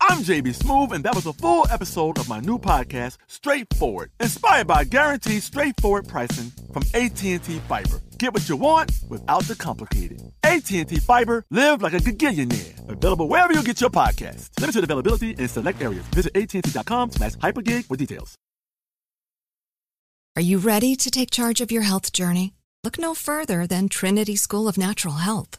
I'm JB Smoove, and that was a full episode of my new podcast, Straightforward, inspired by guaranteed straightforward pricing from AT&T Fiber. Get what you want without the complicated. AT&T Fiber, live like a gigillionaire. Available wherever you get your podcast. Limited availability in select areas. Visit AT&T.com slash hypergig for details. Are you ready to take charge of your health journey? Look no further than Trinity School of Natural Health.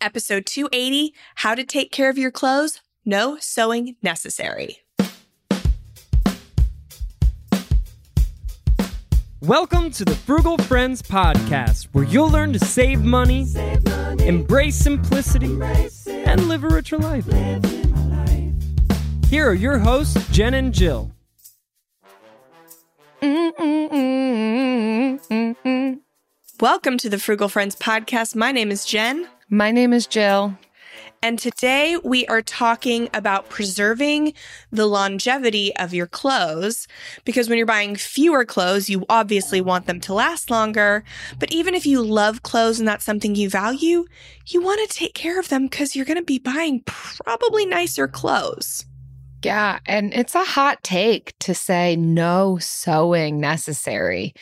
Episode 280 How to Take Care of Your Clothes No Sewing Necessary. Welcome to the Frugal Friends Podcast, where you'll learn to save money, embrace simplicity, and live a richer life. Here are your hosts, Jen and Jill. Welcome to the Frugal Friends Podcast. My name is Jen. My name is Jill. And today we are talking about preserving the longevity of your clothes because when you're buying fewer clothes, you obviously want them to last longer. But even if you love clothes and that's something you value, you want to take care of them because you're going to be buying probably nicer clothes. Yeah. And it's a hot take to say no sewing necessary.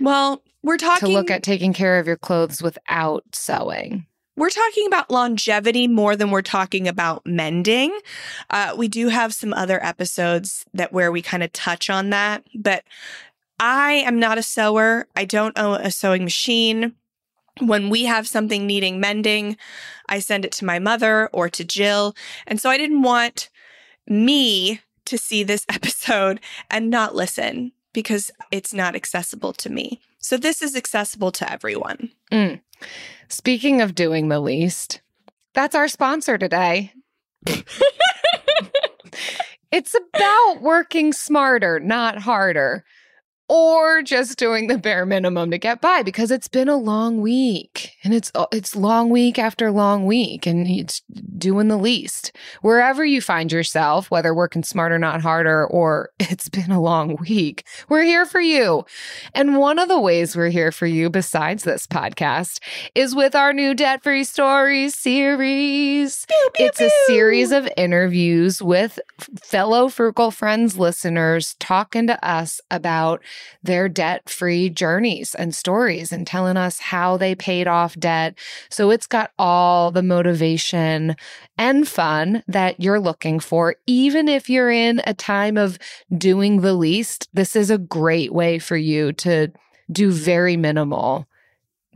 Well, we're talking to look at taking care of your clothes without sewing. We're talking about longevity more than we're talking about mending. Uh, we do have some other episodes that where we kind of touch on that, but I am not a sewer. I don't own a sewing machine. When we have something needing mending, I send it to my mother or to Jill. And so I didn't want me to see this episode and not listen because it's not accessible to me. So this is accessible to everyone. Mm. Speaking of doing the least, that's our sponsor today. it's about working smarter, not harder or just doing the bare minimum to get by because it's been a long week and it's uh, it's long week after long week and it's doing the least. Wherever you find yourself whether working smarter not harder or it's been a long week we're here for you. And one of the ways we're here for you besides this podcast is with our new debt free stories series. Pew, pew, it's pew. a series of interviews with fellow frugal friends listeners talking to us about their debt free journeys and stories and telling us how they paid off debt. So it's got all the motivation and fun that you're looking for. Even if you're in a time of doing the least, this is a great way for you to do very minimal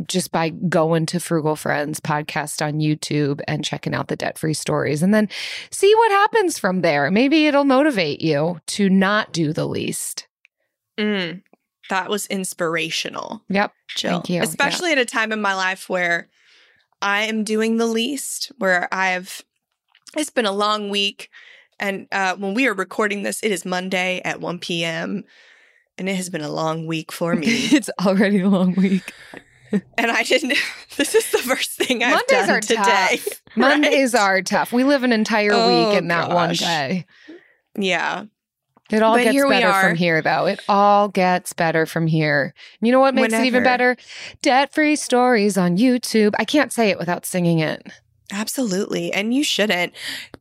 just by going to Frugal Friends podcast on YouTube and checking out the debt free stories and then see what happens from there. Maybe it'll motivate you to not do the least. Mm, that was inspirational. Yep. Jill. Thank you. Especially yeah. at a time in my life where I am doing the least, where I've, it's been a long week. And uh, when we are recording this, it is Monday at 1 p.m. And it has been a long week for me. it's already a long week. and I didn't. This is the first thing I've Mondays done are today. Tough. Mondays are tough. We live an entire oh, week in that gosh. one day. Yeah. It all but gets better from here, though. It all gets better from here. You know what makes Whenever. it even better? Debt free stories on YouTube. I can't say it without singing it. Absolutely. And you shouldn't.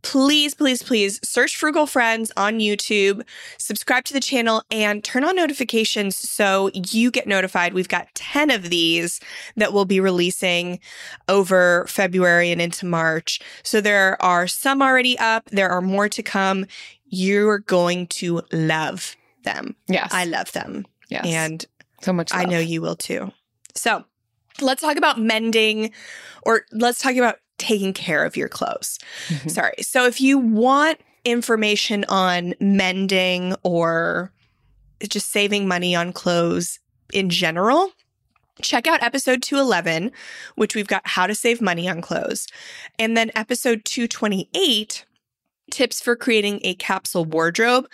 Please, please, please search Frugal Friends on YouTube, subscribe to the channel, and turn on notifications so you get notified. We've got 10 of these that we'll be releasing over February and into March. So there are some already up, there are more to come. You're going to love them. Yes. I love them. yes. And so much. I know you will too. So let's talk about mending or let's talk about taking care of your clothes. Mhm. Sorry. So if you want information on mending or just saving money on clothes in general, check out episode 211, which we've got how to save money on clothes. And then episode 228, tips for creating a capsule wardrobe.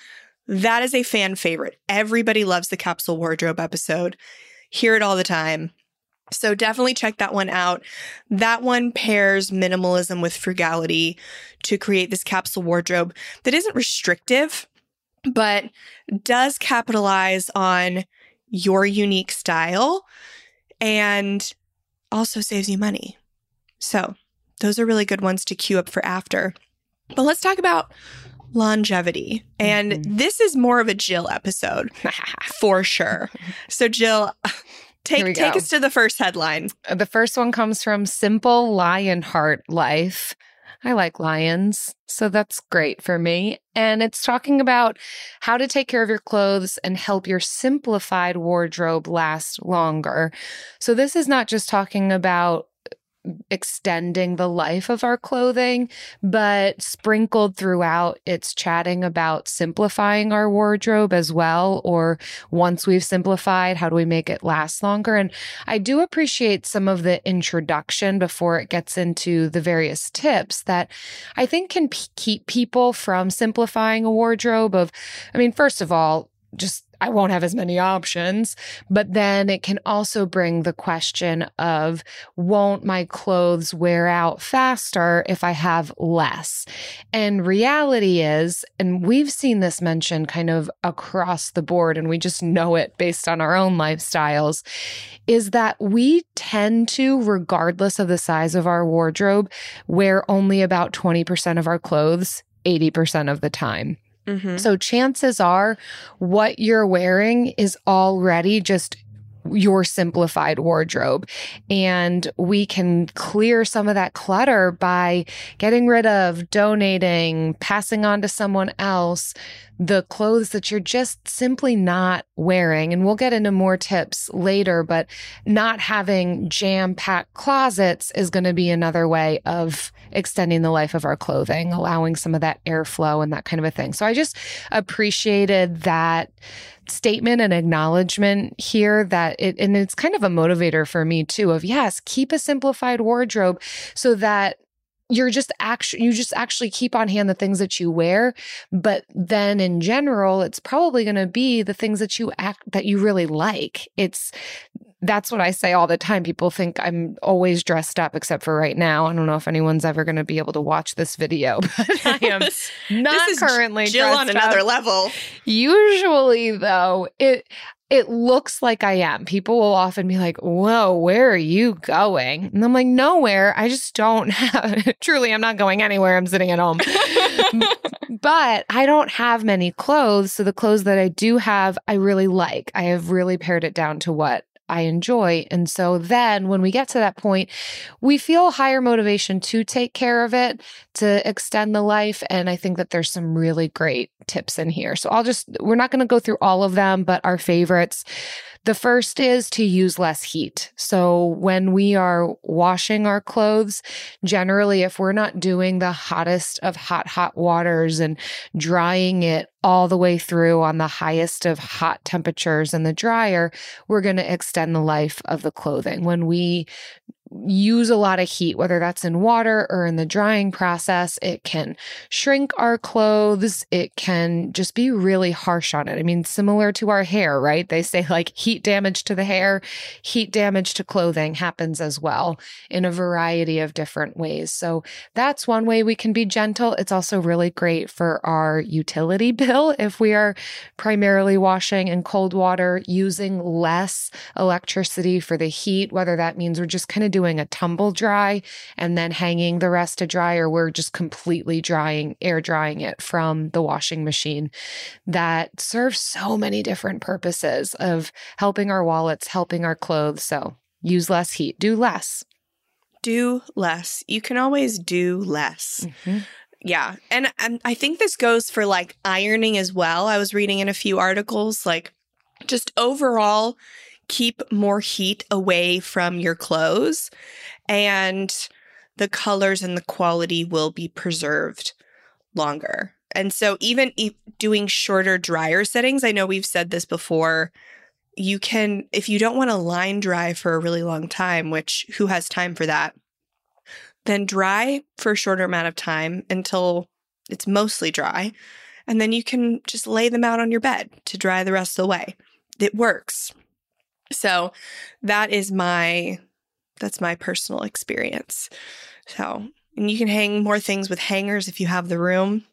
That is a fan favorite. Everybody loves the capsule wardrobe episode. Hear it all the time. So definitely check that one out. That one pairs minimalism with frugality to create this capsule wardrobe that isn't restrictive, but does capitalize on your unique style and also saves you money. So those are really good ones to queue up for after. But let's talk about longevity. And Mhm. this is more of a Jill episode for sure. So Jill, take take go. us to the first headline. The first one comes from Simple Lionheart Life. I like lions, so that's great for me. And it's talking about how to take care of your clothes and help your simplified wardrobe last longer. So, this is not just talking about extending the life of our clothing, but sprinkled throughout, it's chatting about simplifying our wardrobe as well. Or once we've simplified, how do we make it last longer? And I do appreciate some of the introduction before it gets into the various tips that I think can p- keep people from simplifying a wardrobe. Of, I mean, first of all, just I won't have as many options, but then it can also bring the question of won't my clothes wear out faster if I have less? And reality is, and we've seen this mentioned kind of across the board, and we just know it based on our own lifestyles, is that we tend to, regardless of the size of our wardrobe, wear only about 20% of our clothes 80% of the time. Mm-hmm. So chances are what you're wearing is already just your simplified wardrobe. And we can clear some of that clutter by getting rid of, donating, passing on to someone else the clothes that you're just simply not wearing. And we'll get into more tips later, but not having jam packed closets is going to be another way of extending the life of our clothing, allowing some of that airflow and that kind of a thing. So I just appreciated that statement and acknowledgement here that it and it's kind of a motivator for me too of yes keep a simplified wardrobe so that you're just actually you just actually keep on hand the things that you wear. But then in general it's probably going to be the things that you act that you really like. It's that's what I say all the time. People think I'm always dressed up, except for right now. I don't know if anyone's ever going to be able to watch this video, but I am not currently Jill on another up. level. Usually, though, it it looks like I am. People will often be like, "Whoa, where are you going?" And I'm like, "Nowhere. I just don't have." Truly, I'm not going anywhere. I'm sitting at home. but I don't have many clothes, so the clothes that I do have, I really like. I have really pared it down to what I enjoy. And so then when we get to that point, we feel higher motivation to take care of it, to extend the life. And I think that there's some really great tips in here. So I'll just, we're not going to go through all of them, but our favorites. The first is to use less heat. So when we are washing our clothes, generally, if we're not doing the hottest of hot, hot waters and drying it all the way through on the highest of hot temperatures in the dryer, we're going to extend the life of the clothing. When we use a lot of heat, whether that's in water or in the drying process, it can shrink our clothes. It can just be really harsh on it. I mean, similar to our hair, right? They say like heat damage to the hair, heat damage to clothing happens as well in a variety of different ways. So that's one way we can be gentle. It's also really great for our utility bill if we are primarily washing in cold water, using less electricity for the heat, whether that means we're just kind of doing a tumble dry and then hanging the rest to dry, or we're just completely drying, air drying it from the washing machine. That serves so many different purposes of helping our wallets, helping our clothes. So use less heat, do less. Do less. You can always do less. Mhm. Yeah. And, and I think this goes for like ironing as well. I was reading in a few articles, like just overall, keep more heat away from your clothes and the colors and the quality will be preserved longer. And so, even e- doing shorter dryer settings, I know we've said this before. You can, if you don't want to line dry for a really long time, which who has time for that, then dry for a shorter amount of time until it's mostly dry. And then you can just lay them out on your bed to dry the rest of the way. It works. So that is my that's my personal experience. So, and you can hang more things with hangers if you have the room.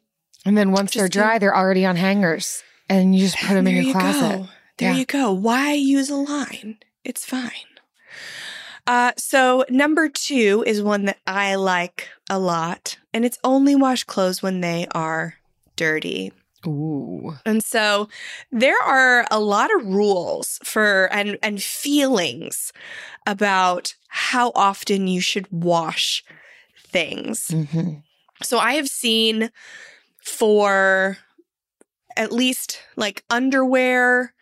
And then once they're Just do- dry, they're already on hangers and you just put them in There your you closet. Go. There Yeah. you go. Why use a line? It's fine. Uh, so number two is one that I like a lot, and it's only wash clothes when they are dirty. Ooh. And so there are a lot of rules for and and feelings about how often you should wash things. hmm So I have seen for at least like underwear,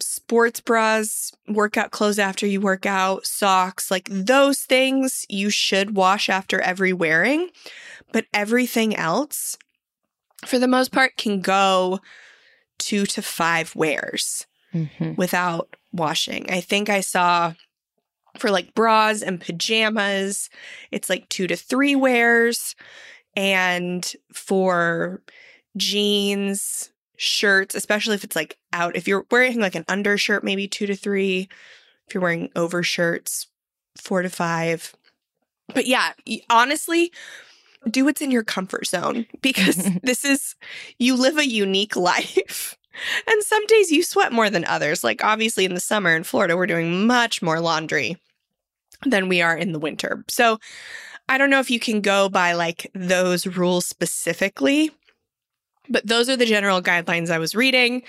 sports bras, workout clothes after you work out, socks, like those things you should wash after every wearing. But everything else, for the most part, can go two to five wears hmm without washing. I think I saw for like bras and pajamas, it's like two to three wears. And for jeans, shirts, especially if it's like out, if you're wearing like an undershirt, maybe two to three. If you're wearing overshirts, four to five. But yeah, honestly, do what's in your comfort zone because this is, you live a unique life. And some days you sweat more than others. Like obviously in the summer in Florida, we're doing much more laundry than we are in the winter. So I don't know if you can go by like those rules specifically, but those are the general guidelines I was reading.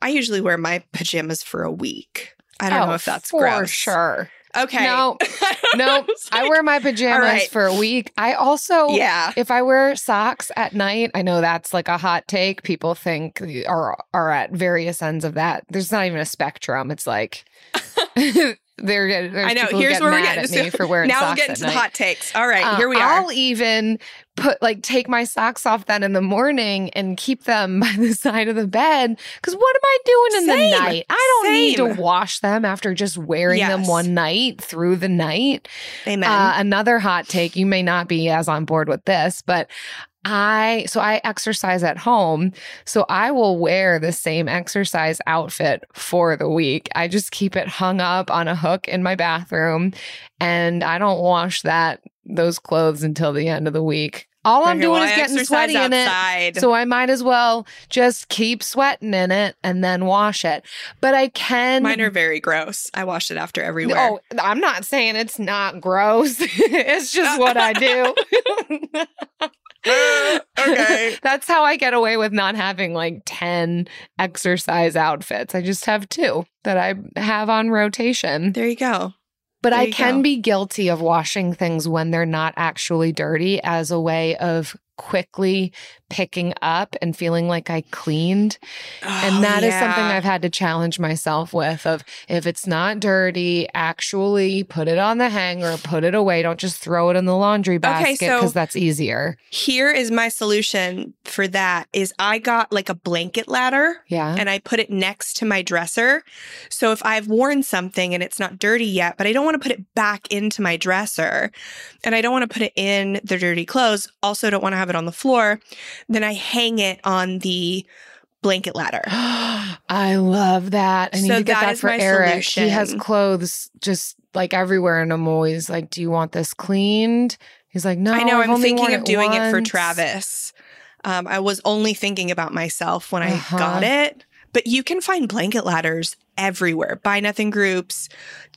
I usually wear my pajamas for a week. I don't know oh, if that's Oh, for gross. sure. Okay. No, no. I wear my pajamas right. for a week. I also, Yeah. if I wear socks at night, I know that's like a hot take. People think are are at various ends of that. There's not even a spectrum. It's like they're there's I know. Here's where we're getting at me for wearing Now we're getting to the night. hot takes. All right, Uh, here we are. I'll even put like take my socks off then in the morning and keep them by the side of the bed. Because what am I doing in Same. the night? I don't need to wash them after just wearing them one night through the night. Amen. Uh, another hot take. You may not be as on board with this, but I so I exercise at home, so I will wear the same exercise outfit for the week. I just keep it hung up on a hook in my bathroom, and I don't wash that those clothes until the end of the week. All I'm doing well, is getting sweaty in it. So I might as well just keep sweating in it and then wash it. But I can Mine are very gross. I wash it after every wear. Oh, I'm not saying it's not gross. it's just what I do. okay. That's how I get away with not having like 10 exercise outfits. I just have two that I have on rotation. There you go. But There I can go. be guilty of washing things when they're not actually dirty as a way of quickly picking up and feeling like I cleaned. And Oh, that is something. I've had to challenge myself with of if it's not dirty, actually put it on the hanger, put it away. Don't just throw it in the laundry basket so- because that's easier. Here is my solution for that is I got like a blanket ladder Yeah. and I put it next to my dresser. So if I've worn something and it's not dirty yet, but I don't want to put it back into my dresser and I don't want to put it in the dirty clothes, also don't want to have it on the floor, then I hang it on the blanket ladder. I love that. I need So to get that that for Eric. He has clothes just like everywhere, and I'm always like, "Do you want this cleaned?" He's like, "No." I know I'm only thinking of doing it for. Travis. Um, I was only thinking about myself when I Uh-huh. got it, But you can find blanket ladders everywhere. Buy nothing groups,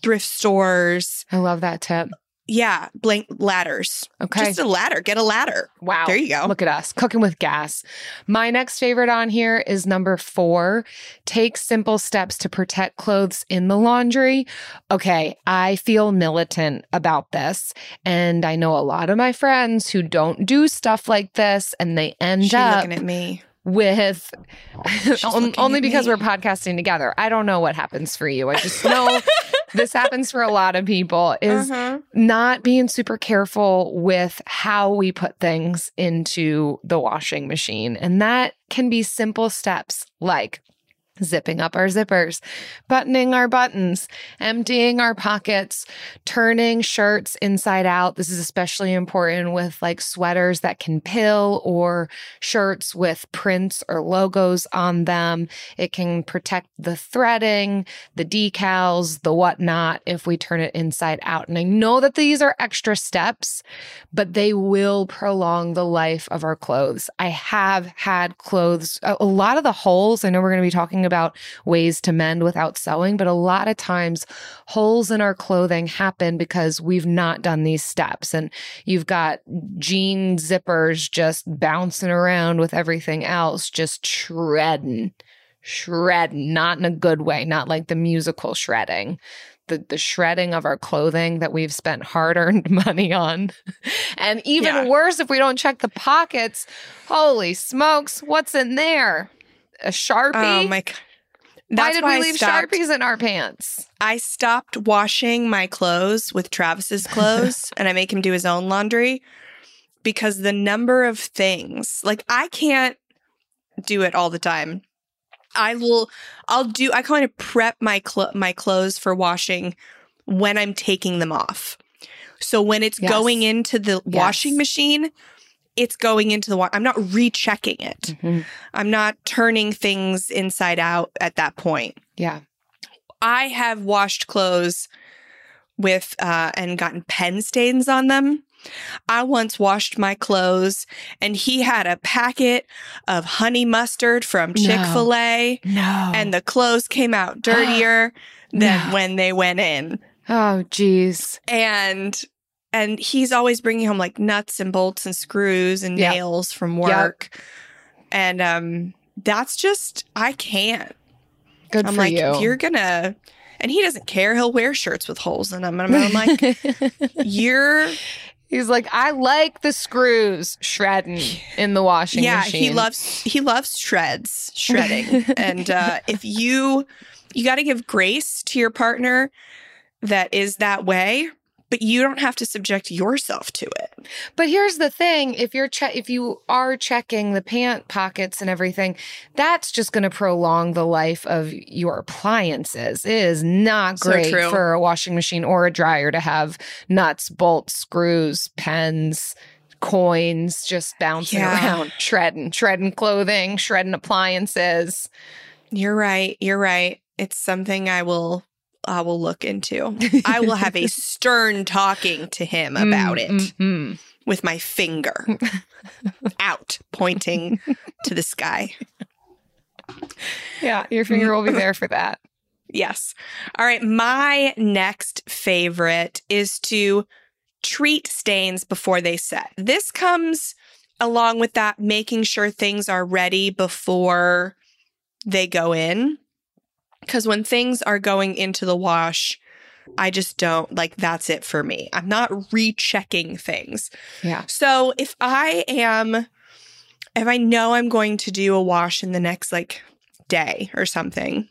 thrift stores. I love that tip. Yeah, blank ladders. Okay. Just a ladder. Get a ladder. Wow. There you go. Look at us cooking with gas. My next favorite on here is number four take simple steps to protect clothes in the laundry. Okay, I feel militant about this. And I know a lot of my friends who don't do stuff like this and they end She up looking at me. with on- only because me. we're podcasting together. I don't know what happens for you. I just know this happens for a lot of people is Uh-huh. not being super careful with how we put things into the washing machine. And that can be simple steps like zipping up our zippers, buttoning our buttons, emptying our pockets, turning shirts inside out. This is especially important with like sweaters that can pill or shirts with prints or logos on them. It can protect the threading, the decals, the whatnot if we turn it inside out. And I know that these are extra steps, but they will prolong the life of our clothes. I have had clothes, a, lot of the holes, I know we're going to be talking about ways to mend without sewing, but a lot of times holes in our clothing happen because we've not done these steps. And you've got jean zippers just bouncing around with everything else, just shredding, shredding, not in a good way, not like the musical shredding the, the shredding of our clothing that we've spent hard earned money on. and even Yeah. worse, if we don't check the pockets, holy smokes, what's in there? A Sharpie? Oh my god. why did why we I leave stopped. Sharpies in our pants? I stopped washing my clothes with Travis's clothes and I make him do his own laundry because the number of things, like I can't do it all the time. I will I'll do I kind of prep my clo- my clothes for washing when I'm taking them off. So when it's Yes. going into the washing Yes. machine, it's going into the water. I'm not rechecking it. I'm not turning things inside out at that point. Yeah. I have washed clothes with uh, and gotten pen stains on them. I once washed my clothes and he had a packet of honey mustard from Chick fil A, No. and the clothes came out dirtier than No. when they went in. oh, geez. And and he's always bringing home like nuts and bolts and screws and Yep. nails from Yep. work. And um that's just I can't. Good I'm for like, you. if you're gonna, and he doesn't care. He'll wear shirts with holes in them. And I'm, I'm like, you're, He's like, I like the screws shredding in the washing yeah. machine. Yeah, he loves, he loves shreds, shredding. and uh, if you, you got to give grace to your partner that is that way, but you don't have to subject yourself to it. But here's the thing: if you're che- if you are checking the pant pockets and everything, that's just going to prolong the life of your appliances. It is not great true. for a washing machine or a dryer to have nuts, bolts, screws, pens, coins just bouncing Yeah. around, shredding, shredding clothing, shredding appliances. You're right. You're right. It's something I will, I will look into. I will have a stern talking to him about it. Mhm. with my finger out, pointing to the sky. Yeah, your finger will be there for that. Yes. All right. My next favorite is to treat stains before they set. This comes along with that, making sure things are ready before they go in. Because when things are going into the wash, I just don't like that's it for me. I'm not rechecking things. Yeah. So if I am, if I know I'm going to do a wash in the next like day or something,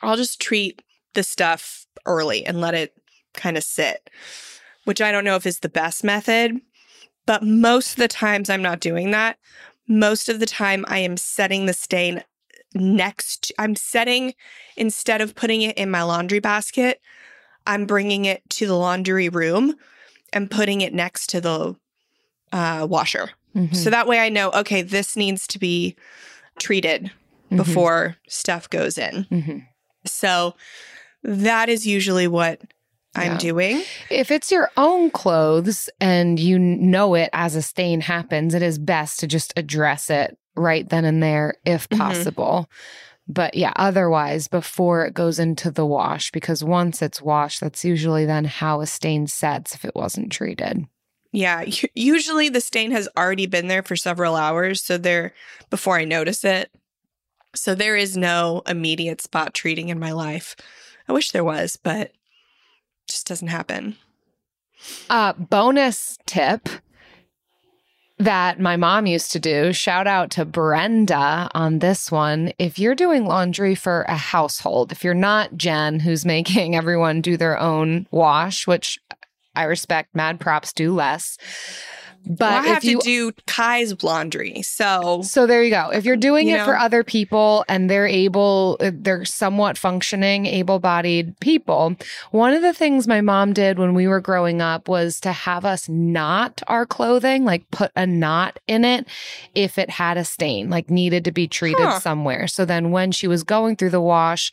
I'll just treat the stuff early and let it kind of sit, which I don't know if is the best method. But most of the times I'm not doing that. Most of the time I am setting the stain next. I'm setting, instead of putting it in my laundry basket, I'm bringing it to the laundry room and putting it next to the uh, washer. Mhm. So that way I know, okay, this needs to be treated Mhm. before stuff goes in. Mhm. So that is usually what I'm Yeah. doing. If it's your own clothes and you know it as a stain happens, it is best to just address it right then and there if Mhm. possible. But yeah, otherwise, before it goes into the wash, because once it's washed, that's usually then how a stain sets if it wasn't treated. Yeah, usually the stain has already been there for several hours, so there before I notice it. So there is no immediate spot treating in my life. I wish there was, but just doesn't happen. Uh, bonus tip that my mom used to do. Shout out to Brenda on this one. If you're doing laundry for a household, if you're not Jen, who's making everyone do their own wash, which I respect, mad props do less. But Well, I have if you to do Kai's laundry, so so there you go. If you're doing You it for other people and they're able, uh, they're somewhat functioning, able bodied people. One of the things my mom did when we were growing up was to have us knot our clothing, like put a knot in it if it had a stain, like needed to be treated Huh. somewhere. So then when she was going through the wash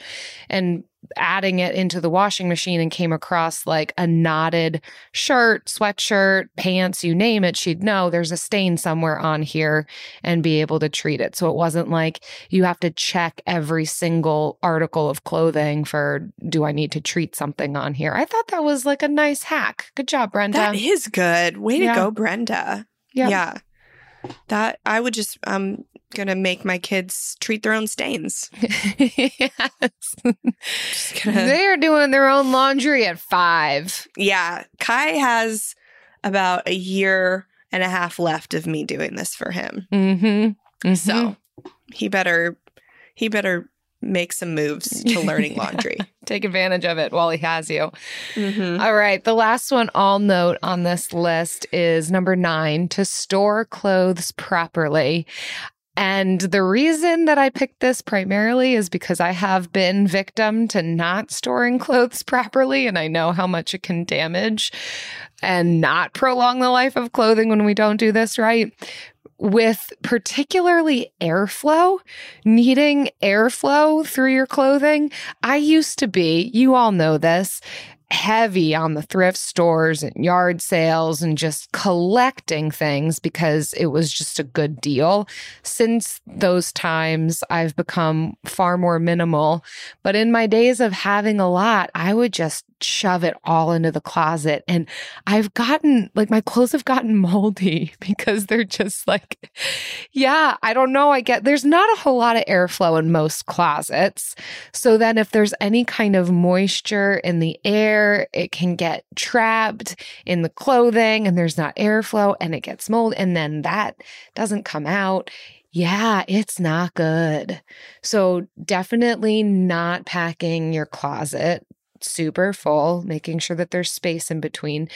and adding it into the washing machine and came across like a knotted shirt, sweatshirt, pants, you name it, she'd know there's a stain somewhere on here and be able to treat it. So it wasn't like you have to check every single article of clothing for do I need to treat something on here. I thought that was like a nice hack. Good job, Brenda. that is good. Way Yeah. to go, Brenda. Yeah. That I would just I'm gonna make my kids treat their own stains. yes. Gonna- They're doing their own laundry at five. yeah. Kai has about a year and a half left of me doing this for him. Mm-hmm. So he better he better make some moves to learning laundry. take advantage of it while he has you. Mhm. All right. The last one I'll note on this list is number nine to store clothes properly. And the reason that I picked this primarily is because I have been victim to not storing clothes properly. And I know how much it can damage and not prolong the life of clothing when we don't do this right. With particularly airflow, needing airflow through your clothing. I used to be, you all know this, heavy on the thrift stores and yard sales and just collecting things because it was just a good deal. Since those times, I've become far more minimal. But in my days of having a lot, I would just shove it all into the closet. And I've gotten, like, my clothes have gotten moldy because they're just like, yeah, I don't know. I get there's not a whole lot of airflow in most closets. So then, if there's any kind of moisture in the air, it can get trapped in the clothing and there's not airflow and it gets mold. And then that doesn't come out. Yeah, it's not good. So, definitely not packing your closet super full, making sure that there's space in between.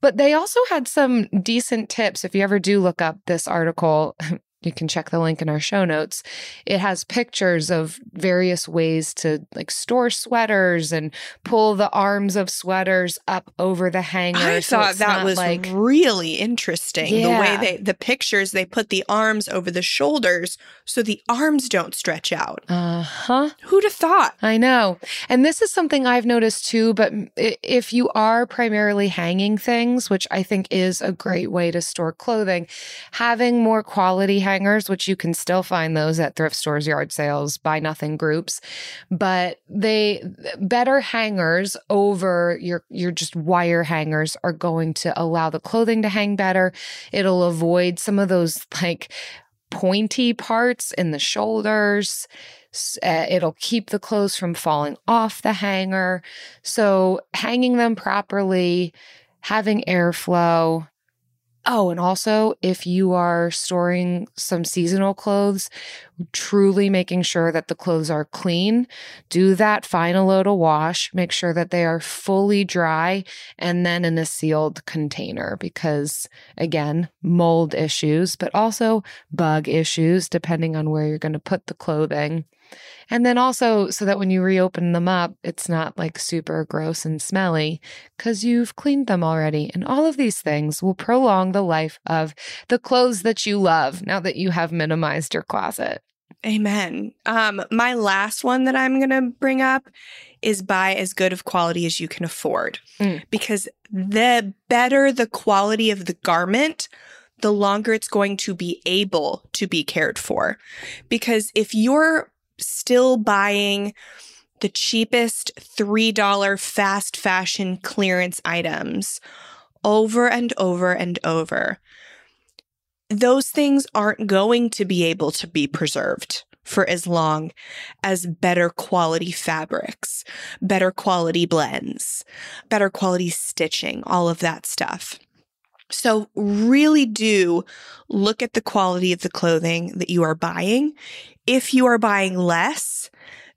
But they also had some decent tips. If you ever do look up this article, you can check the link in our show notes. It has pictures of various ways to like store sweaters and pull the arms of sweaters up over the hanger. I so thought that was like really interesting. The way they the pictures they put the arms over the shoulders so the arms don't stretch out. uh huh. Who'd have thought? I know. And this is something I've noticed too. But if you are primarily hanging things, which I think is a great way to store clothing, having more quality hangers, which you can still find those at thrift stores, yard sales, buy nothing groups, but they better hangers over your your just wire hangers are going to allow the clothing to hang better. It'll avoid some of those like pointy parts in the shoulders. Uh, it'll keep the clothes from falling off the hanger. So, hanging them properly, having airflow. Oh, and also if you are storing some seasonal clothes, truly making sure that the clothes are clean. Do that final load of wash. Make sure that they are fully dry and then in a sealed container because, again, mold issues, but also bug issues depending on where you're going to put the clothing. And then also so that when you reopen them up, it's not like super gross and smelly because you've cleaned them already. And all of these things will prolong the life of the clothes that you love now that you have minimized your closet. Amen. Um, my last one that I'm gonna bring up is buy as good of quality as you can afford. Mm. Because the better the quality of the garment, the longer it's going to be able to be cared for. Because if you're still buying the cheapest $3 fast fashion clearance items over and over and over, those things aren't going to be able to be preserved for as long as better quality fabrics, better quality blends, better quality stitching, all of that stuff. So, really do look at the quality of the clothing that you are buying. If you are buying less,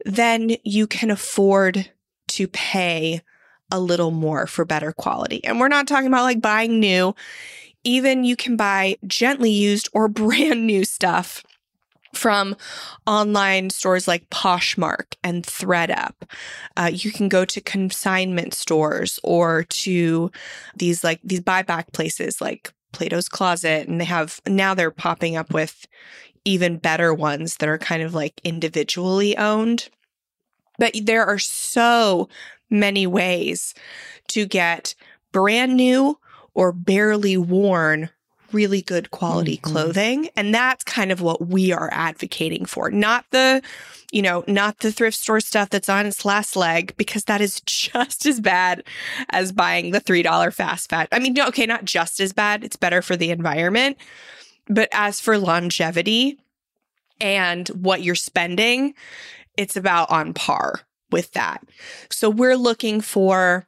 then you can afford to pay a little more for better quality. And we're not talking about like buying new. Even you can buy gently used or brand new stuff from online stores like Poshmark and ThredUp. Uh, you can go to consignment stores or to these like these buyback places like Plato's Closet, and they have now they're popping up with even better ones that are kind of like individually owned. But there are so many ways to get brand new or barely worn really good quality mm-hmm. clothing. And that's kind of what we are advocating for. Not the, you know, not the thrift store stuff that's on its last leg, because that is just as bad as buying the $3 fast fat. I mean, no, okay, not just as bad. It's better for the environment. But as for longevity and what you're spending, it's about on par with that. So we're looking for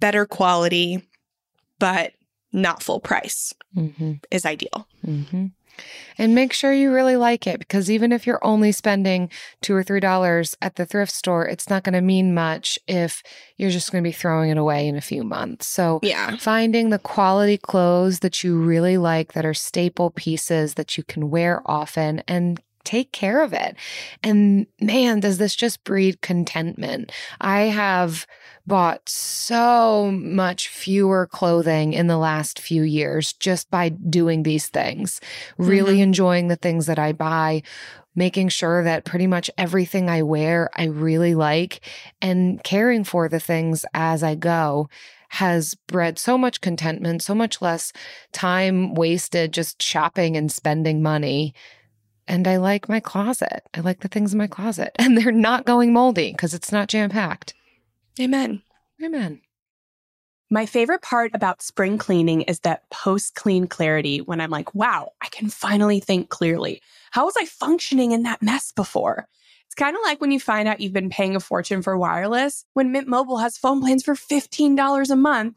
better quality, but not full price mm-hmm. is ideal. Mm-hmm. And make sure you really like it because even if you're only spending two or three dollars at the thrift store, it's not going to mean much if you're just going to be throwing it away in a few months. So, yeah, finding the quality clothes that you really like that are staple pieces that you can wear often and take care of it. And man, does this just breed contentment. I have bought so much fewer clothing in the last few years just by doing these things, really mm-hmm. enjoying the things that I buy, making sure that pretty much everything I wear I really like, and caring for the things as I go has bred so much contentment, so much less time wasted just shopping and spending money. And I like my closet. I like the things in my closet, and they're not going moldy because it's not jam packed. Amen. Amen. My favorite part about spring cleaning is that post clean clarity when I'm like, wow, I can finally think clearly. How was I functioning in that mess before? It's kind of like when you find out you've been paying a fortune for wireless when Mint Mobile has phone plans for $15 a month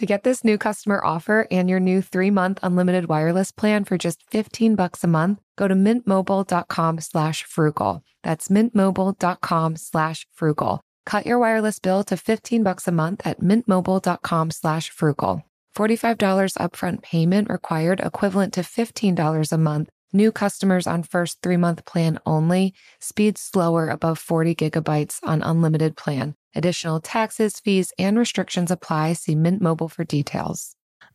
To get this new customer offer and your new three-month unlimited wireless plan for just 15 bucks a month, go to mintmobile.com slash frugal. That's mintmobile.com slash frugal. Cut your wireless bill to 15 bucks a month at mintmobile.com slash frugal. $45 upfront payment required equivalent to $15 a month. New customers on first three-month plan only. Speed slower above 40 gigabytes on unlimited plan. Additional taxes, fees, and restrictions apply. See Mint Mobile for details.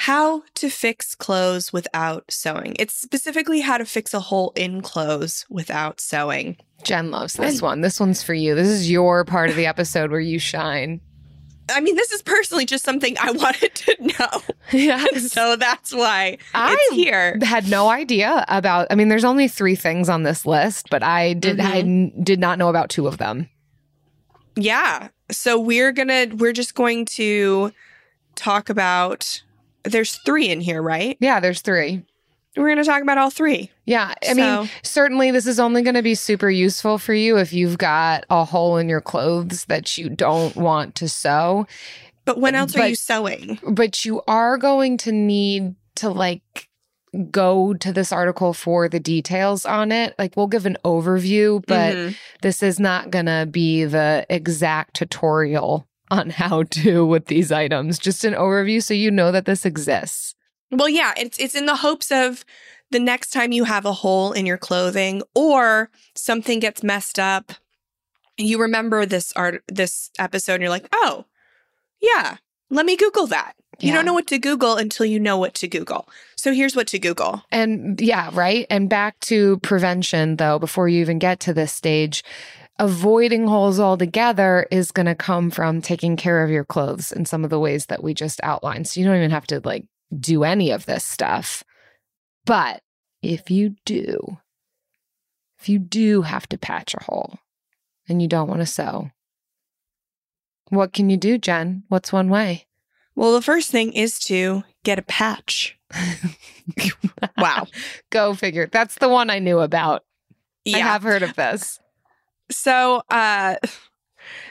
How to fix clothes without sewing. It's specifically how to fix a hole in clothes without sewing. Jen loves this one. This one's for you. This is your part of the episode where you shine. I mean, this is personally just something I wanted to know. Yeah. so that's why I it's here. had no idea about I mean there's only 3 things on this list, but I did I mm-hmm. n- did not know about two of them. Yeah. So we're going to we're just going to talk about there's 3 in here, right? Yeah, there's 3. We're going to talk about all 3. Yeah, I mean, certainly this is only going to be super useful for you if you've got a hole in your clothes that you don't want to sew, But when else are you sewing? but you are going to need to like go to this article for the details on it. Like we'll give an overview, but Mhm. this is not going to be the exact tutorial on how to with these items, just an overview so you know that this exists. Well, yeah, it's it's in the hopes of the next time you have a hole in your clothing or something gets messed up, you remember this art this episode and you're like, "Oh, yeah, let me Google that." You Yeah. don't know what to Google until you know what to Google. So here's what to Google. And yeah, right. And back to prevention, though, before you even get to this stage, avoiding holes altogether is going to come from taking care of your clothes in some of the ways that we just outlined. So you don't even have to like do any of this stuff. But if you do, if you do have to patch a hole and you don't want to sew, what can you do, Jen? What's one way? Well, the first thing is to get a patch. Wow. Go figure. That's the one I knew about. Yeah. I have heard of this. So, uh,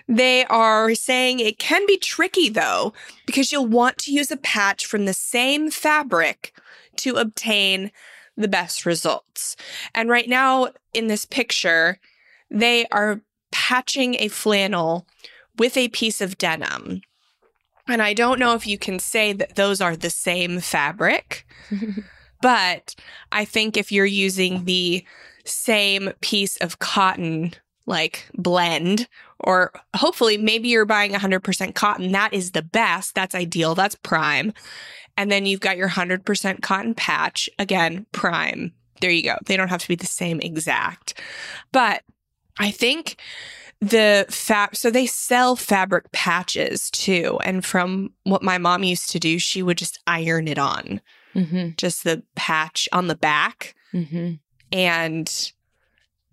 they are saying it can be tricky though, because you'll want to use a patch from the same fabric to obtain the best results. And right now in this picture, they are patching a flannel with a piece of denim. And I don't know if you can say that those are the same fabric, but I think if you're using the same piece of cotton like blend or hopefully maybe you're buying 100% cotton. That is the best. That's ideal. That's prime. And then you've got your 100% cotton patch. Again prime. There you go. They don't have to be the same exact. But i think the fab so they sell fabric patches too. And from what my mom used to do she would just iron it on. Mm-hmm. just the patch on the back. Mm-hmm. and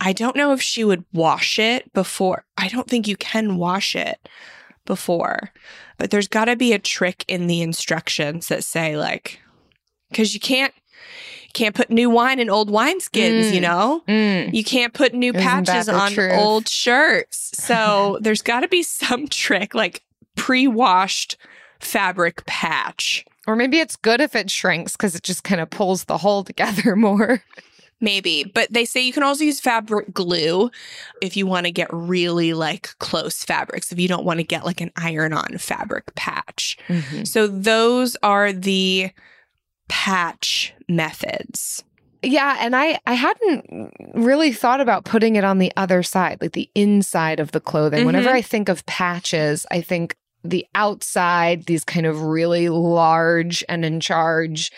I don't know if she would wash it before. I don't think you can wash it before, but there's got to be a trick in the instructions that say like, because you can't can't put new wine in old wineskins, you Mm. know. Mm. You can't put new Isn't patches on truth? old shirts. So there's got to be some trick, like pre-washed fabric patch. Or maybe it's good if it shrinks because it just kind of pulls the hole together more. Maybe, but they say you can also use fabric glue if you want to get really like close fabrics, if you don't want to get like an iron on fabric patch. So those are the patch methods. Yeah, and I I hadn't really thought about putting it on the other side, like the inside of the clothing. Whenever Mhm. I think of patches, I think the outside, these kind of really large and in charge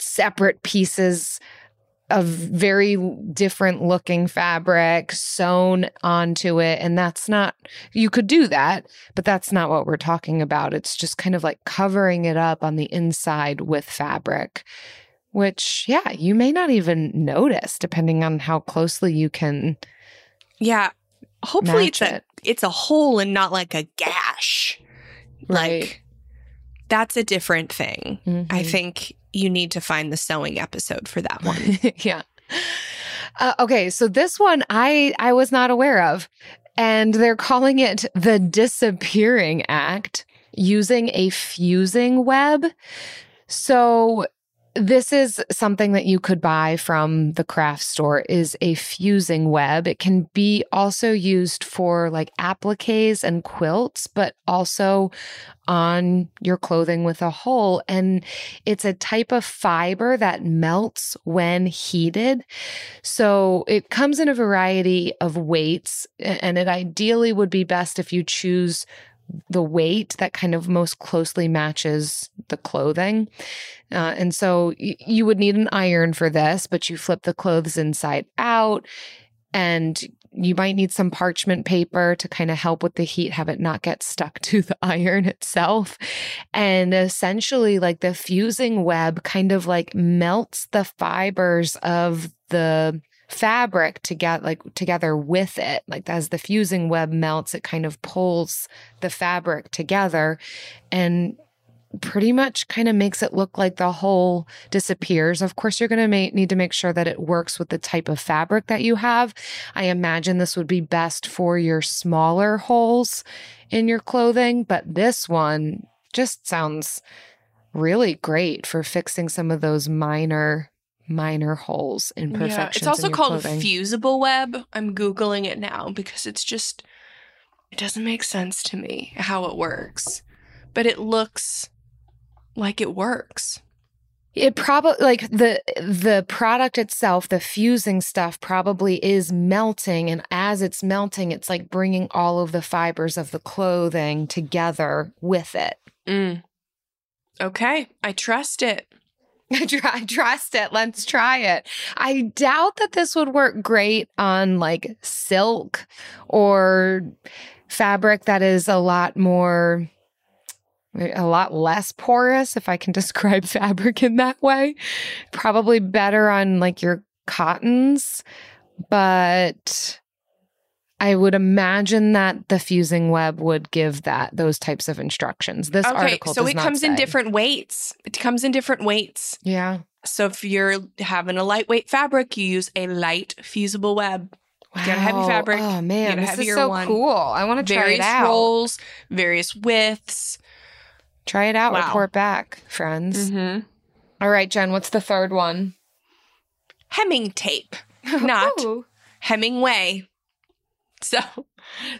separate pieces of very different looking fabric sewn onto it and that's not you could do that but that's not what we're talking about it's just kind of like covering it up on the inside with fabric which yeah you may not even notice depending on how closely you can Yeah. Hopefully it's a it it's a hole and not like a gash. Right. Like that's a different thing. I Mhm. think you need to find the sewing episode for that one. yeah. Uh, okay, so this one I I was not aware of, and they're calling it the disappearing act using a fusing web. So this is something that you could buy from the craft store is a fusing web. It can be also used for like appliques and quilts, but also on your clothing with a hole and it's a type of fiber that melts when heated. So it comes in a variety of weights, and it ideally would be best if you choose the weight that kind of most closely matches the clothing. Uh, and so y- you would need an iron for this, but you flip the clothes inside out and you might need some parchment paper to kind of help with the heat, have it not get stuck to the iron itself. And essentially, like the fusing web kind of like melts the fibers of the fabric to get like together with it like as the fusing web melts it kind of pulls the fabric together and pretty much kind of makes it look like the hole disappears. Of course, you're going to ma- need to make sure that it works with the type of fabric that you have. I imagine this would be best for your smaller holes in your clothing, but this one just sounds really great for fixing some of those minor minor holes in imperfections. Yeah, it's also called clothing. fusible web. I'm googling it now because it's just it doesn't make sense to me how it works. But it looks like it works. It probably like the the product itself, the fusing stuff probably is melting and as it's melting it's like bringing all of the fibers of the clothing together with it. Mm. Okay, I trust it. Try, trust it. Let's try it. I doubt that this would work great on like silk or fabric that is a lot more, a lot less porous, if I can describe fabric in that way. Probably better on like your cottons, but I would imagine that the fusing web would give that those types of instructions. This okay, article so it comes in different weights. It comes in different weights. Yeah. So if you're having a lightweight fabric, you use a light fusible web. Get a heavy fabric, Oh man, this is so one. cool. I want to try various it out. rolls, various widths. Try it out. Wow. Report back, friends. Mm-hmm. All right, Jen. What's the third one? Hemming tape, not. Hemingway. So,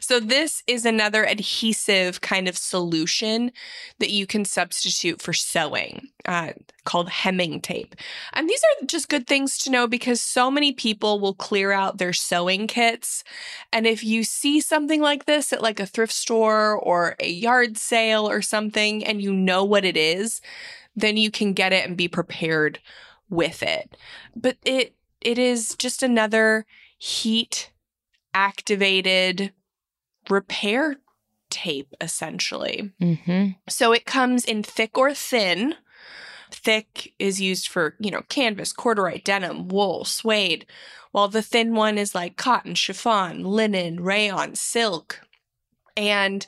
so this is another adhesive kind of solution that you can substitute for sewing, uh, called hemming tape. And these are just good things to know because so many people will clear out their sewing kits. And if you see something like this at like a thrift store or a yard sale or something, and you know what it is, then you can get it and be prepared with it. But it it is just another heat activated repair tape essentially. Mhm. So it comes in thick or thin. Thick is used for, you know, canvas, corduroy, denim, wool, suede, while the thin one is like cotton, chiffon, linen, rayon, silk. And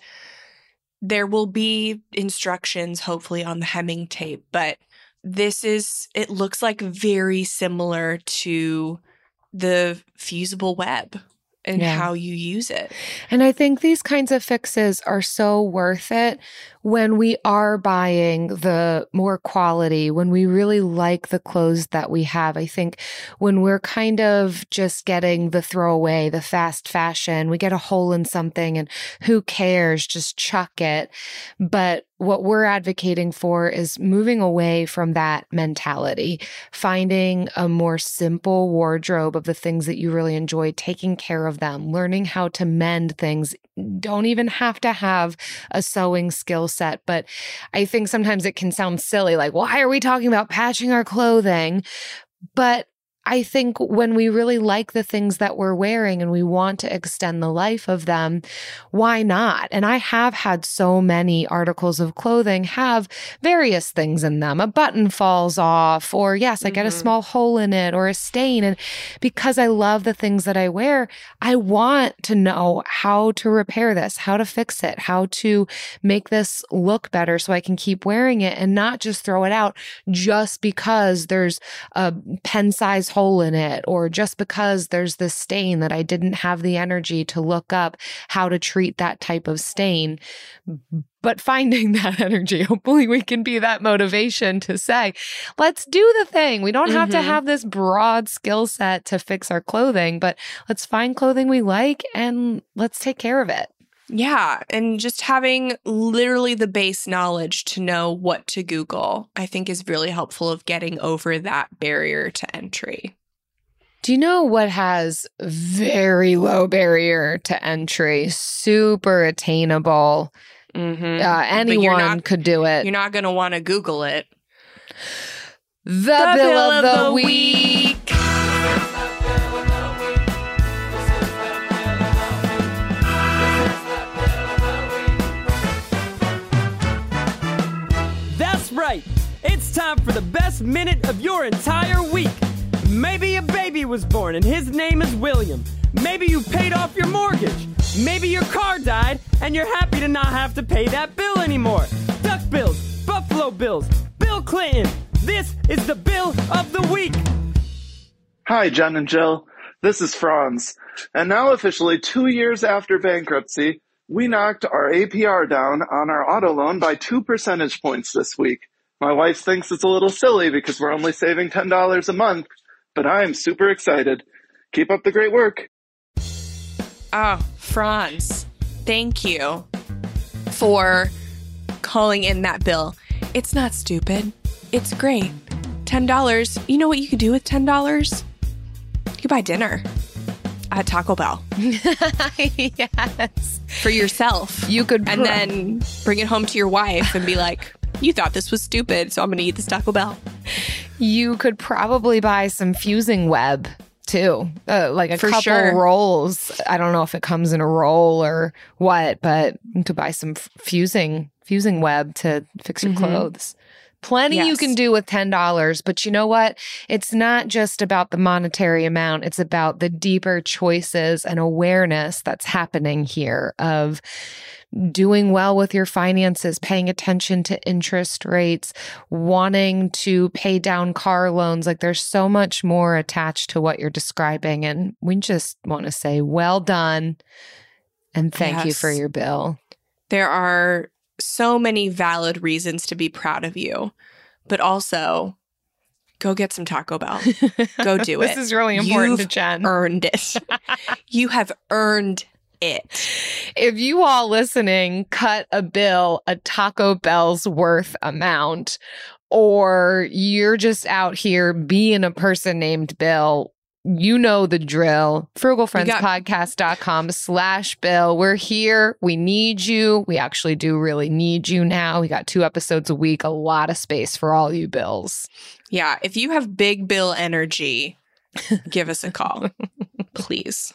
there will be instructions hopefully on the hemming tape, but this is it looks like very similar to the fusible web and Yeah. how you use it. And I think these kinds of fixes are so worth it when we are buying the more quality, when we really like the clothes that we have. I think when we're kind of just getting the throwaway, the fast fashion, we get a hole in something and who cares? Just chuck it. But what we're advocating for is moving away from that mentality, finding a more simple wardrobe of the things that you really enjoy, taking care of them, learning how to mend things. Don't even have to have a sewing skill set, but I think sometimes it can sound silly like, why are we talking about patching our clothing? But I think when we really like the things that we're wearing and we want to extend the life of them, why not? And I have had so many articles of clothing have various things in them. A button falls off, or yes, I get a Mhm. small hole in it or a stain. And because I love the things that I wear, I want to know how to repair this, how to fix it, how to make this look better so I can keep wearing it and not just throw it out just because there's a pen size hole in it or just because there's this stain that I didn't have the energy to look up how to treat that type of stain. But finding that energy, hopefully we can be that motivation to say, let's do the thing. We don't have to Mhm. have this broad skill set to fix our clothing, but let's find clothing we like and let's take care of it. Yeah, and just having literally the base knowledge to know what to Google, I think is really helpful of getting over that barrier to entry. Do you know what has very low barrier to entry, super attainable, Mm-hmm. Uh, anyone not- could do it. You're not going to want to Google it. the, bill, of the, week. That's time for the best minute of your entire week. Maybe a baby was born and his name is William. Maybe you paid off your mortgage. Maybe your car died and you're happy to not have to pay that bill anymore. Duck bills, Buffalo bills, Bill Clinton. This is the bill of the week. Hi, Jen and Jill. This is Franz. And now officially two years after bankruptcy, we knocked our APR down on our auto loan by two percentage points this week. My wife thinks it's a little silly because we're only saving $10 a month, but I'm super excited. Keep up the great work. Oh, Franz, thank you for calling in that bill. It's not stupid. It's great. $10. You know what you could do with $10? You could buy dinner at Taco Bell yes. for yourself. You could and then bring it home to your wife and be like, you thought this was stupid, so I'm going to eat this Taco Bell. You could probably buy some fusing web too, uh, like a For couple sure. rolls. I don't know if it comes in a roll or what, but you could buy some f- fusing fusing web to fix your Mhm. clothes. Plenty you can do with $10, but you know what? It's not just about the monetary amount, it's about the deeper choices and awareness that's happening here of doing well with your finances, paying attention to interest rates, wanting to pay down car loans. Like there's so much more attached to what you're describing. And we just want to say, well done. And thank you for your bill. There are so many valid reasons to be proud of you, but also go get some Taco Bell. Go do it. this is really important to You've Jen. Earned it. you have earned it. if you all listening cut a bill a Taco Bell's worth amount, or you're just out here being a person named Bill, you know the drill. Frugalfriendspodcast.com slash Bill. We're here. We need you. We actually do really need you now. We got two episodes a week, a lot of space for all you bills. Yeah. If you have big bill energy, give us a call, please.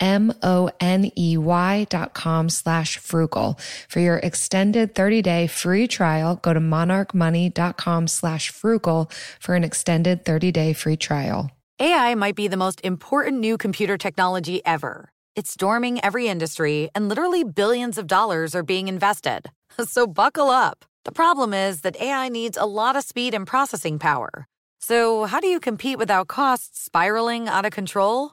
M-O-N-E-Y dot com slash frugal. For your extended 30-day free trial, go to monarchmoney.com slash frugal for an extended 30-day free trial. AI might be the most important new computer technology ever. It's storming every industry, and literally billions of dollars are being invested. So buckle up. The problem is that AI needs a lot of speed and processing power. So, how do you compete without costs spiraling out of control?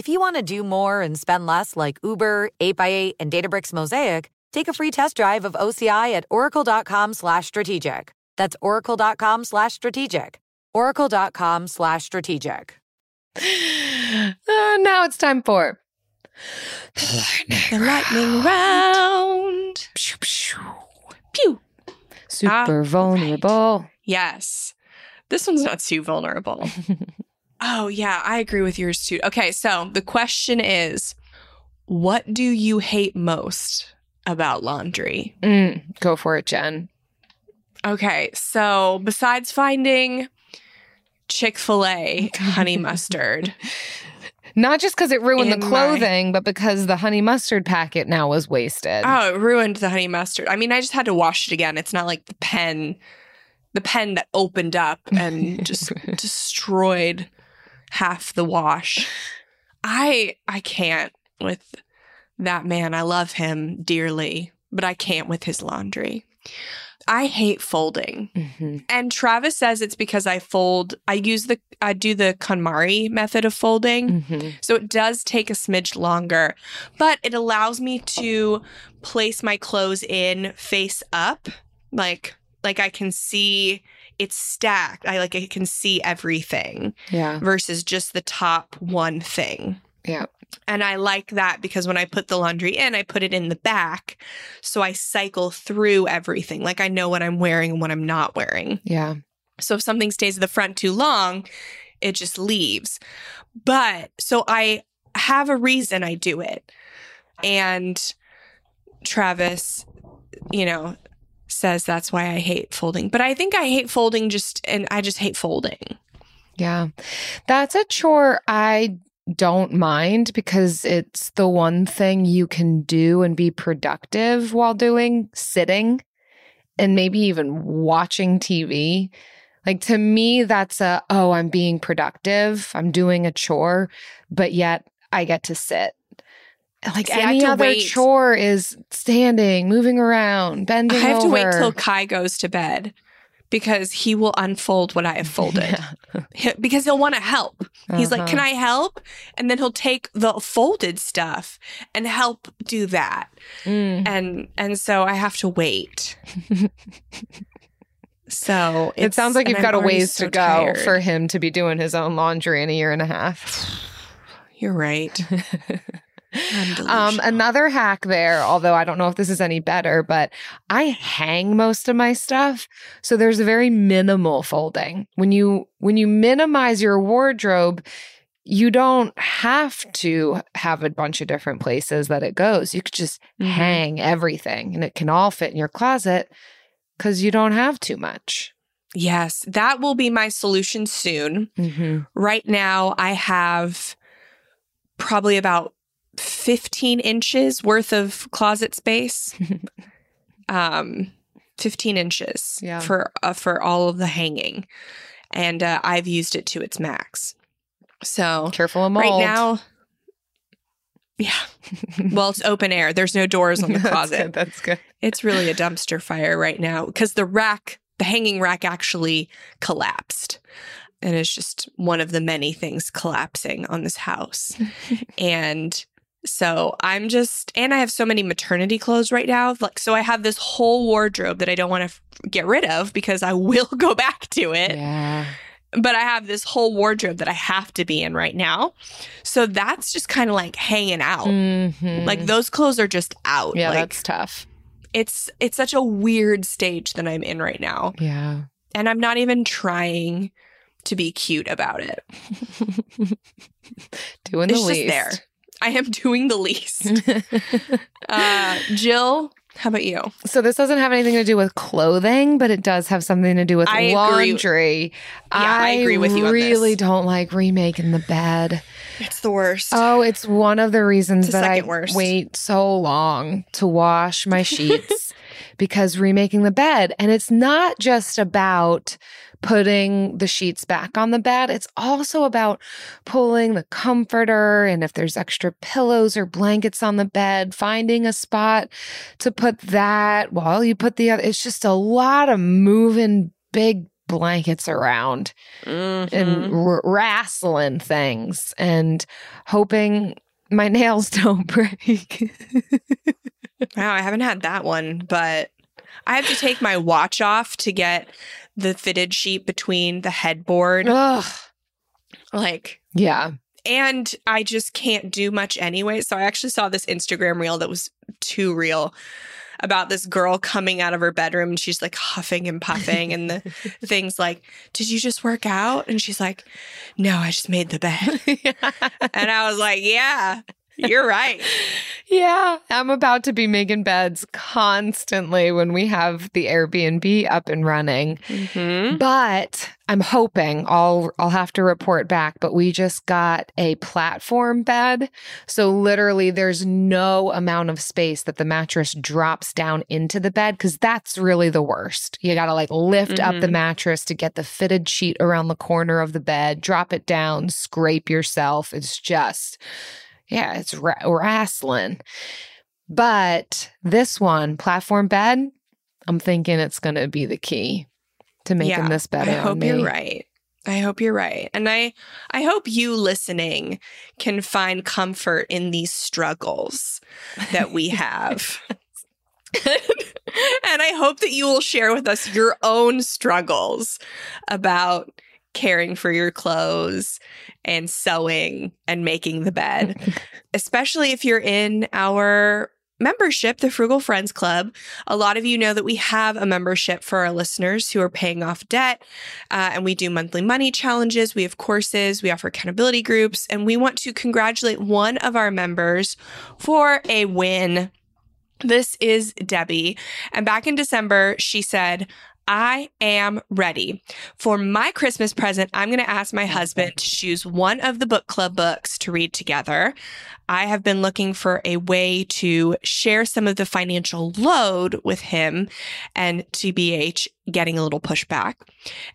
If you want to do more and spend less like Uber, 8x8, and Databricks Mosaic, take a free test drive of OCI at oracle.com slash strategic. That's oracle.com slash strategic. oracle.com slash strategic. Uh, now it's time for The lightning round. Pew. pew. super Ah, vulnerable. Yes. This one's not too vulnerable. oh, yeah, I agree with yours too. Okay, so the question is what do you hate most about laundry? Mm, go for it, Jen. Okay, so besides finding Chick fil A honey mustard, Not just because it ruined In the my- clothing, but because the honey mustard packet now was wasted. oh, it ruined the honey mustard. I mean, I just had to wash it again. It's not like the pen, the pen that opened up and just destroyed half the wash. I I can't with that man. I love him dearly, but I can't with his laundry. I hate folding. Mhm. And Travis says it's because I fold, I use the, I do the KonMari method of folding. Mhm. So it does take a smidge longer, but it allows me to place my clothes in face up. Like, like I can see it's stacked. I like, I can see everything Yeah. versus just the top one thing. Yeah. And I like that because when I put the laundry in, I put it in the back. So I cycle through everything. Like I know what I'm wearing and what I'm not wearing. Yeah. So if something stays at the front too long, it just leaves. But so I have a reason I do it. And Travis, you know, says that's why I hate folding. But I think I hate folding just, and I just hate folding. Yeah. That's a chore I don't mind because it's the one thing you can do and be productive while doing sitting and maybe even watching TV. Like to me, that's a, oh, I'm being productive. I'm doing a chore, but yet I get to sit. Like See, any other wait. chore is standing, moving around, bending. I have to wait over. till Kai goes to bed because he will unfold what I have folded. He- because he'll want to help. He's like, Uh-huh. "Can I help?" And then he'll take the folded stuff and help do that. Mm. And and so I have to wait. so It sounds like you've I'm got a ways so to go tired. for him to be doing his own laundry in a year and a half. You're right. Um, another hack there, although I don't know if this is any better, but I hang most of my stuff, so there's a very minimal folding. When you when you minimize your wardrobe, you don't have to have a bunch of different places that it goes. You could just Mhm. hang everything, and it can all fit in your closet because you don't have too much. Yes, that will be my solution soon. Mm-hmm. Right now, I have probably about 15 inches worth of closet space. um, 15 inches Yeah. for uh, for all of the hanging, and uh, I've used it to its max. So Careful of mold. right now, yeah. Well, it's open air. There's no doors on the That's closet. good, That's good. It's really a dumpster fire right now because the rack, the hanging rack actually collapsed. And it's just one of the many things collapsing on this house. and so I'm just, and I have so many maternity clothes right now. Like, so I have this whole wardrobe that I don't want to f- get rid of because I will go back to it Yeah. but I have this whole wardrobe that I have to be in right now. So that's just kind of like hanging out. Mhm. Like those clothes are just out. yeah, like that's tough. it's it's such a weird stage that I'm in right now. Yeah. And I'm not even trying to be cute about it. Doing the it's just least. there. I am doing the least. uh Jill, how about you? so this doesn't have anything to do with clothing, but it does have something to do with I agree. laundry. I agree with you really don't like remaking the bed. It's the worst. Oh, it's one of the reasons the that I worst. wait so long to wash my sheets because remaking the bed. And it's not just about putting the sheets back on the bed, it's also about pulling the comforter and if there's extra pillows or blankets on the bed, finding a spot to put that while you put the other. It's just a lot of moving big blankets around Mhm. and r- wrestling things and hoping my nails don't break. Wow, I haven't had that one, but I have to take my watch off to get the fitted sheet between the headboard. Ugh. Like, Yeah. and I just can't do much anyway. So I actually saw this Instagram reel that was too real about this girl coming out of her bedroom and she's like huffing and puffing and the things like, "Did you just work out?" And she's like, "No, I just made the bed." and I was like, "Yeah, you're right." Yeah, I'm about to be making beds constantly when we have the Airbnb up and running. Mhm. But I'm hoping I'll I'll have to report back, but we just got a platform bed. So literally there's no amount of space that the mattress drops down into the bed cuz that's really the worst. You got to like lift up the Mhm. mattress to get the fitted sheet around the corner of the bed, drop it down, scrape yourself. It's just yeah, it's ra- wrestling. But this one, platform bed, I'm thinking it's going to be the key to making Yeah, this better. I hope you're right. I hope you're right. And I I hope you listening can find comfort in these struggles that we have. and I hope that you will share with us your own struggles about caring for your clothes and sewing and making the bed, especially if you're in our membership, the Frugal Friends Club. A lot of you know that we have a membership for our listeners who are paying off debt, uh, and we do monthly money challenges. We have courses, we offer accountability groups, and we want to congratulate one of our members for a win. This is Debbie. And back in December, she said, I am ready. For my Christmas present, I'm going to ask my husband to choose one of the book club books to read together. I have been looking for a way to share some of the financial load with him and TBH getting a little pushback.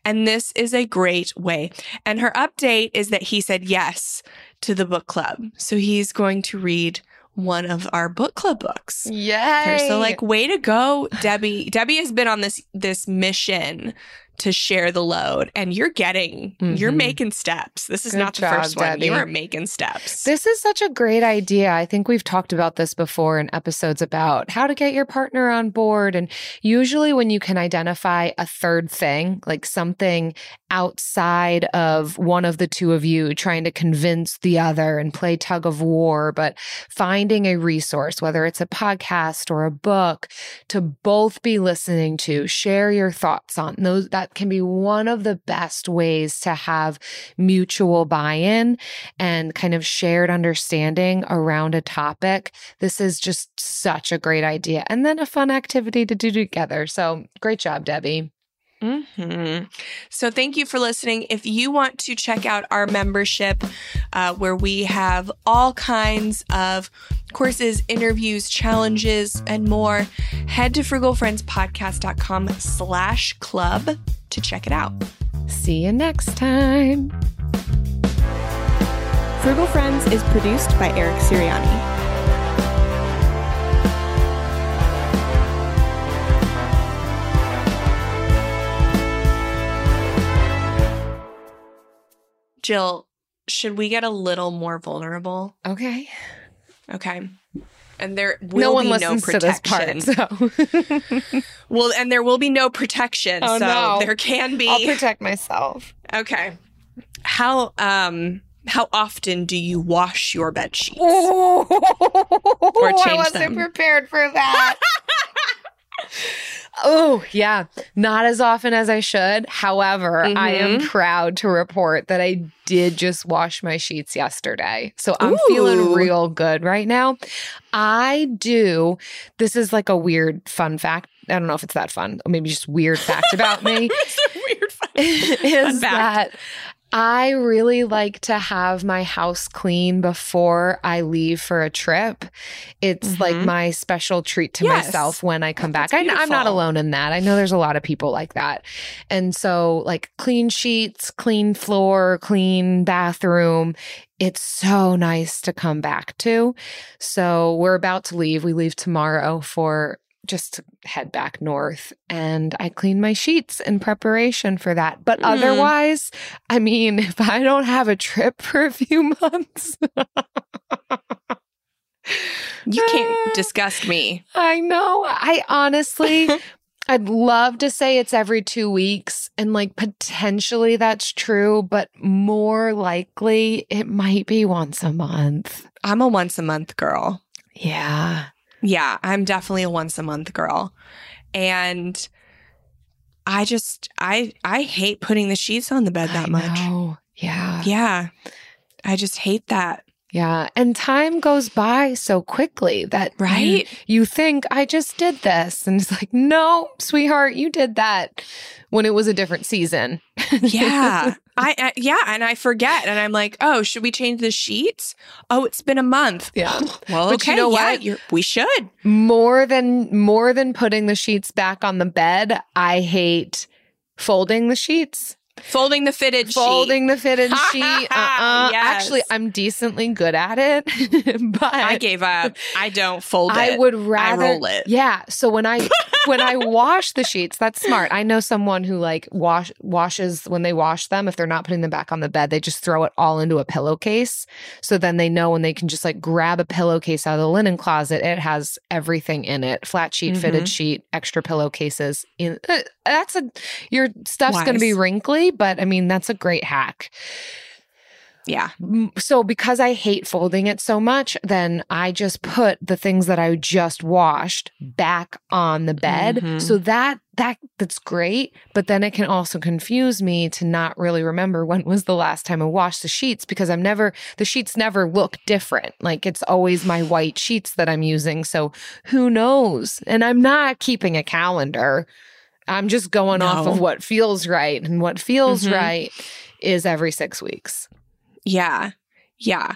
And this is a great way. And her update is that he said yes to the book club. So he's going to read one of our book club books. Yeah. So like way to go, Debbie. Debbie has been on this this mission to share the load and you're getting you're Mhm. making steps. This is Good not the job, first one. You are making steps. This is such a great idea. I think we've talked about this before in episodes about how to get your partner on board. And usually, when you can identify a third thing, like something outside of one of the two of you trying to convince the other and play tug of war, but finding a resource, whether it's a podcast or a book, to both be listening to, share your thoughts on those, that can be one of the best ways to have mutual buy in and kind of shared understanding around a topic. This is just such a great idea. And then a fun activity to do together. So great job, Debbie. Hmm So, thank you for listening. If you want to check out our membership, uh, where we have all kinds of courses, interviews, challenges, and more, head to frugalfriendspodcast.com slash club to check it out. See you next time. Frugal Friends is produced by Eric Siriani. Jill, should we get a little more vulnerable? Okay. Okay. And there will no one be no listens to this protection. part. So Well, and there will be no protection. Oh, so no. there can be. I'll protect myself. okay. How um how often do you wash your bed sheets? Oh, Or I change wasn't them. prepared for that. oh, yeah. Not as often as I should. However, I am Mhm. proud to report that I did just wash my sheets yesterday. So I'm feeling real good right now. I do. This is like a weird fun fact. I don't know if it's that fun. Maybe just weird fact about me. it's a weird fun, is fact. that I really like to have my house clean before I leave for a trip. It's like Mhm. my special treat to Yes. myself when I come back. I, I'm not alone in that. I know there's a lot of people like that. And so, like, clean sheets, clean floor, clean bathroom. It's so nice to come back to. So, we're about to leave. We leave tomorrow for just head back north and I clean my sheets in preparation for that. But Mm. otherwise, I mean, if I don't have a trip for a few months, You can't disgust me. I know. I honestly, I'd love to say it's every two weeks, and like potentially that's true, but more likely it might be once a month. I'm a once a month girl. Yeah. Yeah, I'm definitely a once a month girl. And I just I I hate putting the sheets on the bed that much. Yeah. Yeah. I just hate that. Yeah. And time goes by so quickly that Right? you, think, I just did this. And it's like, no, sweetheart, you did that when it was a different season. Yeah. I, I yeah, and I forget and I'm like, "Oh, should we change the sheets?" "Oh, it's been a month." Yeah. Well, But you okay, know yeah, what? you're- we should. more than more than putting the sheets back on the bed, I hate folding the sheets. Folding the fitted sheet. Folding the fitted sheet. Uh-uh. Yes. Actually, I'm decently good at it. but I gave up. I don't fold it. I would rather roll it. Yeah. So when I when I wash the sheets, that's smart. I know someone who like wash washes when they wash them, if they're not putting them back on the bed, they just throw it all into a pillowcase. So then they know when they can just like grab a pillowcase out of the linen closet, it has everything in it. Flat sheet, fitted Mhm. sheet, extra pillowcases. In uh, that's a your stuff's gonna be wrinkly, but I mean that's a great hack. Yeah. So because I hate folding it so much, then I just put the things that I just washed back on the bed. Mhm. So that that that's great, but then it can also confuse me to not really remember when was the last time I washed the sheets because I'm never the sheets never look different. Like it's always my white sheets that I'm using. So who knows? And I'm not keeping a calendar. I'm just going off of what feels right and what feels Mhm. right is every 6 weeks. Yeah. Yeah.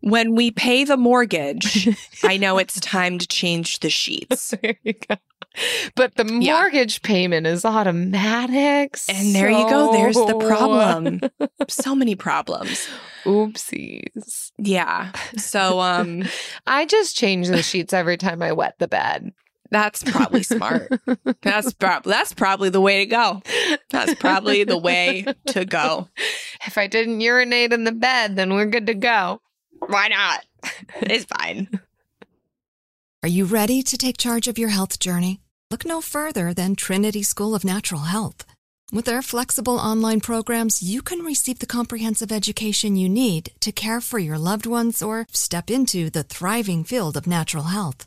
When we pay the mortgage, I know it's time to change the sheets. There you go. But the Yeah. mortgage payment is automatic. And there you go. There's the problem. so many problems. Oopsies. Yeah. So um I just change the sheets every time I wet the bed. That's probably smart. That's prob- that's probably the way to go. That's probably the way to go. If I didn't urinate in the bed, then we're good to go. Why not? It's fine. Are you ready to take charge of your health journey? Look no further than Trinity School of Natural Health. With their flexible online programs, you can receive the comprehensive education you need to care for your loved ones or step into the thriving field of natural health.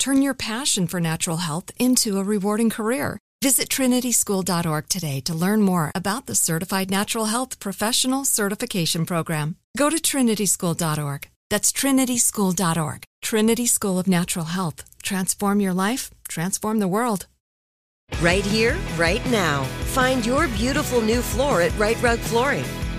Turn your passion for natural health into a rewarding career. Visit trinityschool.org today to learn more about the Certified Natural Health Professional Certification Program. Go to trinityschool.org. That's trinityschool.org. Trinity School of Natural Health. Transform your life, transform the world. Right here, right now. Find your beautiful new floor at Rite Rug Flooring.